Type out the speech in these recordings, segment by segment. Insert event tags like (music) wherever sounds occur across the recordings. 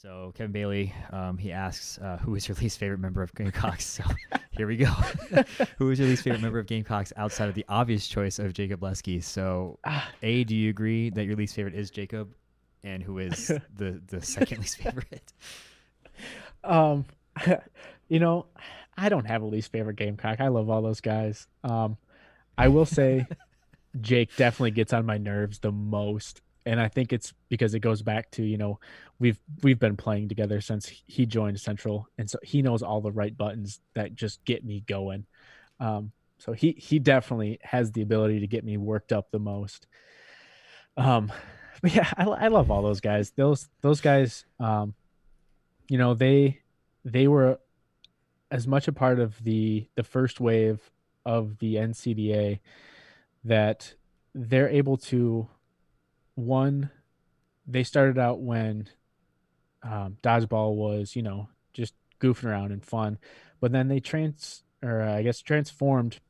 So Kevin Bailey, um, he asks, uh, "Who is your least favorite member of Gamecocks?" So (laughs) here we go. (laughs) who is your least favorite member of Gamecocks outside of the obvious choice of Jacob Leske? So, Ah. A, do you agree that your least favorite is Jacob, and who is (laughs) the the second least favorite? Um, you know, I don't have a least favorite Gamecock. I love all those guys. Um, I will say, Jake definitely gets on my nerves the most, and I think it's because it goes back to you know we've we've been playing together since he joined Central, and so he knows all the right buttons that just get me going. Um, so he he definitely has the ability to get me worked up the most. Um, (laughs) but yeah, I, I love all those guys. Those those guys, um, you know, they they were as much a part of the the first wave of the NCDA that they're able to one they started out when um, dodgeball was you know just goofing around and fun but then they trans or uh, i guess transformed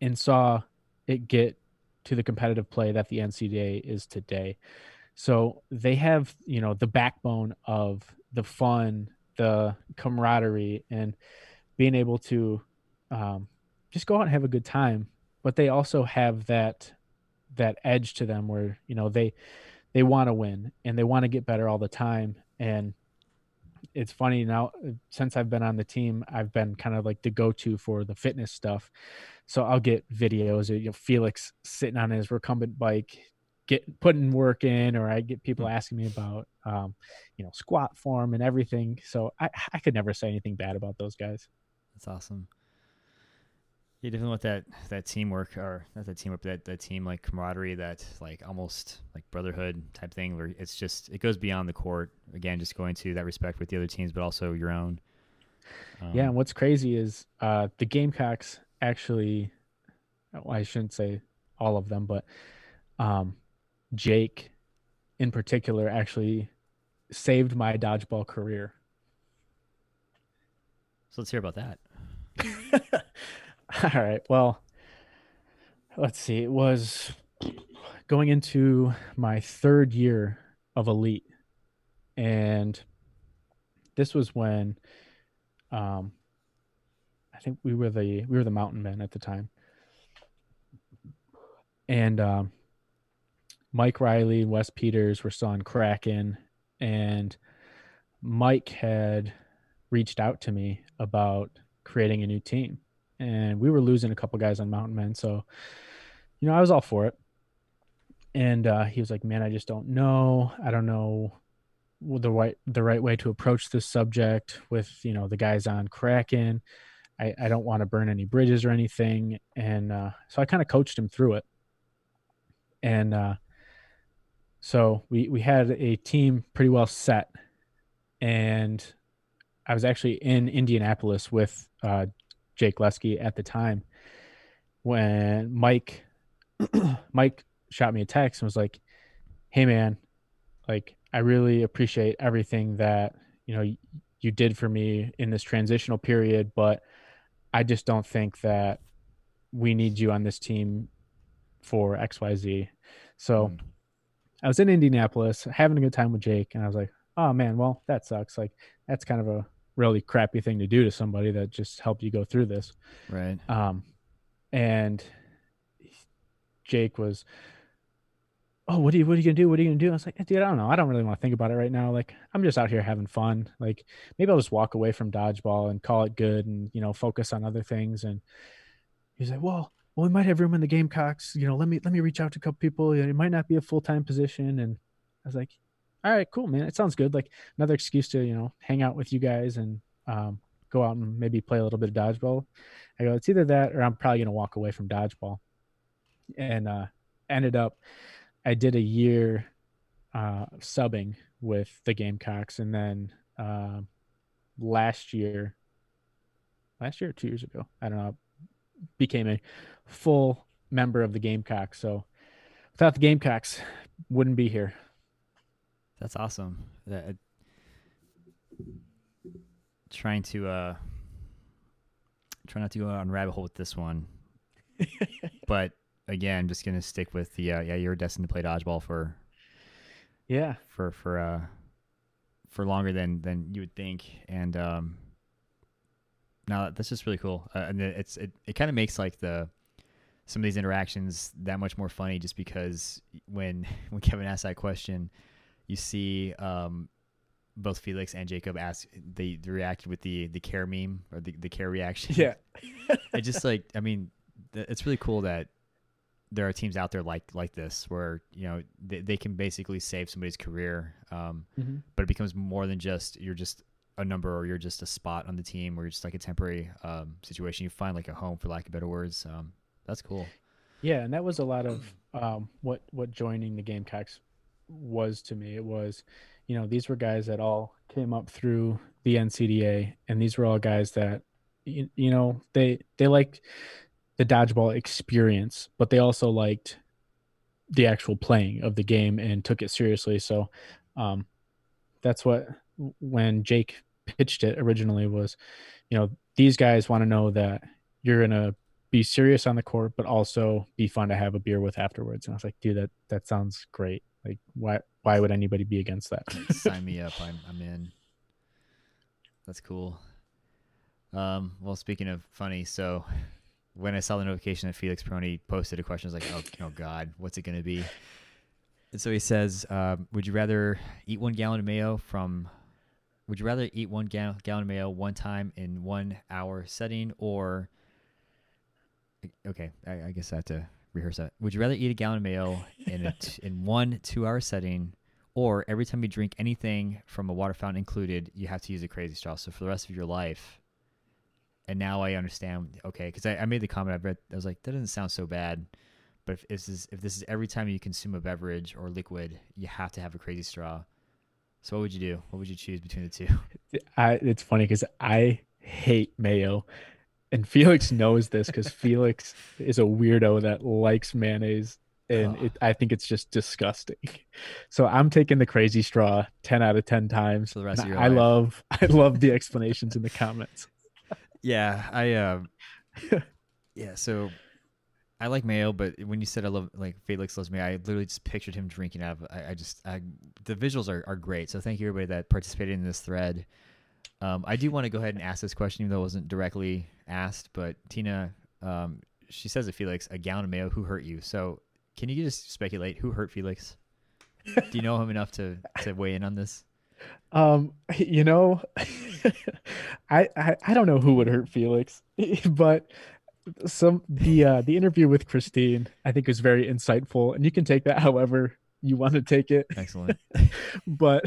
and saw it get to the competitive play that the NCDA is today. So they have you know the backbone of the fun the camaraderie and being able to um, just go out and have a good time but they also have that that edge to them where you know they they want to win and they want to get better all the time. And it's funny now since I've been on the team I've been kind of like the go-to for the fitness stuff. So I'll get videos of you know Felix sitting on his recumbent bike get putting work in or I get people asking me about um, you know squat form and everything. So I, I could never say anything bad about those guys. That's awesome. Yeah, definitely want that that teamwork or not that teamwork, that that team like camaraderie, that like almost like brotherhood type thing, where it's just it goes beyond the court. Again, just going to that respect with the other teams, but also your own. Um, Yeah, and what's crazy is uh, the Gamecocks actually. Well, I shouldn't say all of them, but um, Jake, in particular, actually saved my dodgeball career. So let's hear about that. (laughs) (laughs) all right. Well, let's see. It was going into my third year of elite, and this was when, um, I think we were the we were the mountain men at the time, and um, Mike Riley, Wes Peters were still on Kraken, and Mike had reached out to me about creating a new team, and we were losing a couple guys on mountain men, so you know I was all for it. And uh, he was like, "Man, I just don't know. I don't know the right the right way to approach this subject with you know the guys on Kraken. I, I don't want to burn any bridges or anything." And uh, so I kind of coached him through it. And uh, so we we had a team pretty well set, and I was actually in Indianapolis with uh, Jake Leske at the time when Mike (clears throat) Mike shot me a text and was like, "Hey man, like I really appreciate everything that you know you did for me in this transitional period, but I just don't think that we need you on this team for XYZ." So Mm. I was in Indianapolis having a good time with Jake, and I was like, "Oh man, well that sucks. Like that's kind of a really crappy thing to do to somebody that just helped you go through this." Right. Um, and Jake was, "Oh, what are you what are you gonna do? What are you gonna do?" I was like, "Dude, I don't know. I don't really want to think about it right now. Like, I'm just out here having fun. Like, maybe I'll just walk away from dodgeball and call it good, and you know, focus on other things." And he's like, "Well." Well, we might have room in the Gamecocks. You know, let me let me reach out to a couple people. It might not be a full time position, and I was like, all right, cool, man. It sounds good. Like another excuse to, you know, hang out with you guys and um, go out and maybe play a little bit of dodgeball. I go, it's either that or I'm probably going to walk away from dodgeball. And uh, ended up, I did a year uh, subbing with the Gamecocks. And then uh, last year, last year or two years ago, I don't know, became a full member of the Gamecocks. So without the Gamecocks, wouldn't be here. That's awesome. That, trying to uh, try not to go on rabbit hole with this one, (laughs) but again, I'm just gonna stick with the uh, yeah. You're destined to play dodgeball for Yeah. for for uh for longer than than you would think, and um, now that's just really cool. Uh, and it's it, it kind of makes like the some of these interactions that much more funny, just because when (laughs) when Kevin asked that question, you see um, both Felix and Jacob ask they, they reacted with the the care meme or the the care reaction. Yeah, (laughs) it just like I mean, th- it's really cool that there are teams out there like like this where you know they, they can basically save somebody's career um, Mhm. but it becomes more than just you're just a number or you're just a spot on the team or you're just like a temporary um, situation you find like a home for lack of better words um, that's cool Yeah, and that was a lot of um, what what joining the Gamecocks was to me. It was, you know, these were guys that all came up through the NCDA, and these were all guys that, you, you know, they they liked the dodgeball experience, but they also liked the actual playing of the game and took it seriously. So, um, that's what when Jake pitched it originally was, you know, these guys want to know that you're gonna be serious on the court, but also be fun to have a beer with afterwards. And I was like, dude, that that sounds great. Like, why why would anybody be against that? Sign me up. (laughs) I'm, I'm in. That's cool. Um, well speaking of funny so when i saw the notification that felix prony posted a question i was like oh, oh god what's it going to be? And so he says um, would you rather eat one gallon of mayo from would you rather eat one gal- gallon of mayo one time in one hour setting or okay I, I guess i have to rehearse that. Would you rather eat a gallon of mayo in a t- in one two hour setting or every time you drink anything from a water fountain included you have to use a crazy straw? So for the rest of your life and now i understand okay because I, I made the comment i read i was like that doesn't sound so bad. But if this is if this is every time you consume a beverage or liquid you have to have a crazy straw. So what would you do? What would you choose between the two? (laughs) I it's funny because I hate mayo, and Felix knows this because Felix is a weirdo that likes mayonnaise, and it, I think it's just disgusting. So I'm taking the crazy straw ten out of ten times. For the rest of your I life. love I love the (laughs) explanations in the comments. Yeah, I uh, (laughs) yeah. So I like mayo, but when you said I love like Felix loves mayo, I literally just pictured him drinking out of. I, I just I the visuals are, are great. So thank you everybody that participated in this thread. Um, I do want to go ahead and ask this question, even though it wasn't directly asked. But Tina, um, she says to Felix, "A gallon of mayo. Who hurt you?" So can you just speculate who hurt Felix? do you know him enough to to weigh in on this? Um, you know, (laughs) I, I I don't know who would hurt Felix, (laughs) but some the uh the interview with Christine I think was very insightful, and you can take that (laughs) however you want to take it. Excellent. But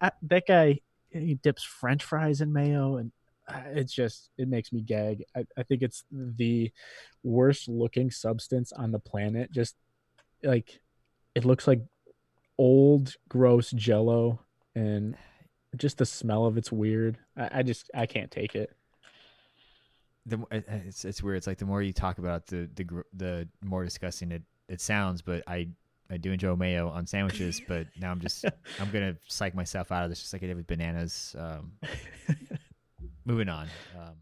I, that guy he dips French fries in mayo, and uh, it's just it makes me gag. I, I think it's the worst looking substance on the planet. Just like it looks like old gross jello and just the smell of it's weird i, I just i can't take it the it's it's weird. It's like the more you talk about it, the the the more disgusting it it sounds. But I I do enjoy mayo on sandwiches. (laughs) but now I'm just I'm gonna psych myself out of this, just like I did with bananas. Um, (laughs) moving on. Um,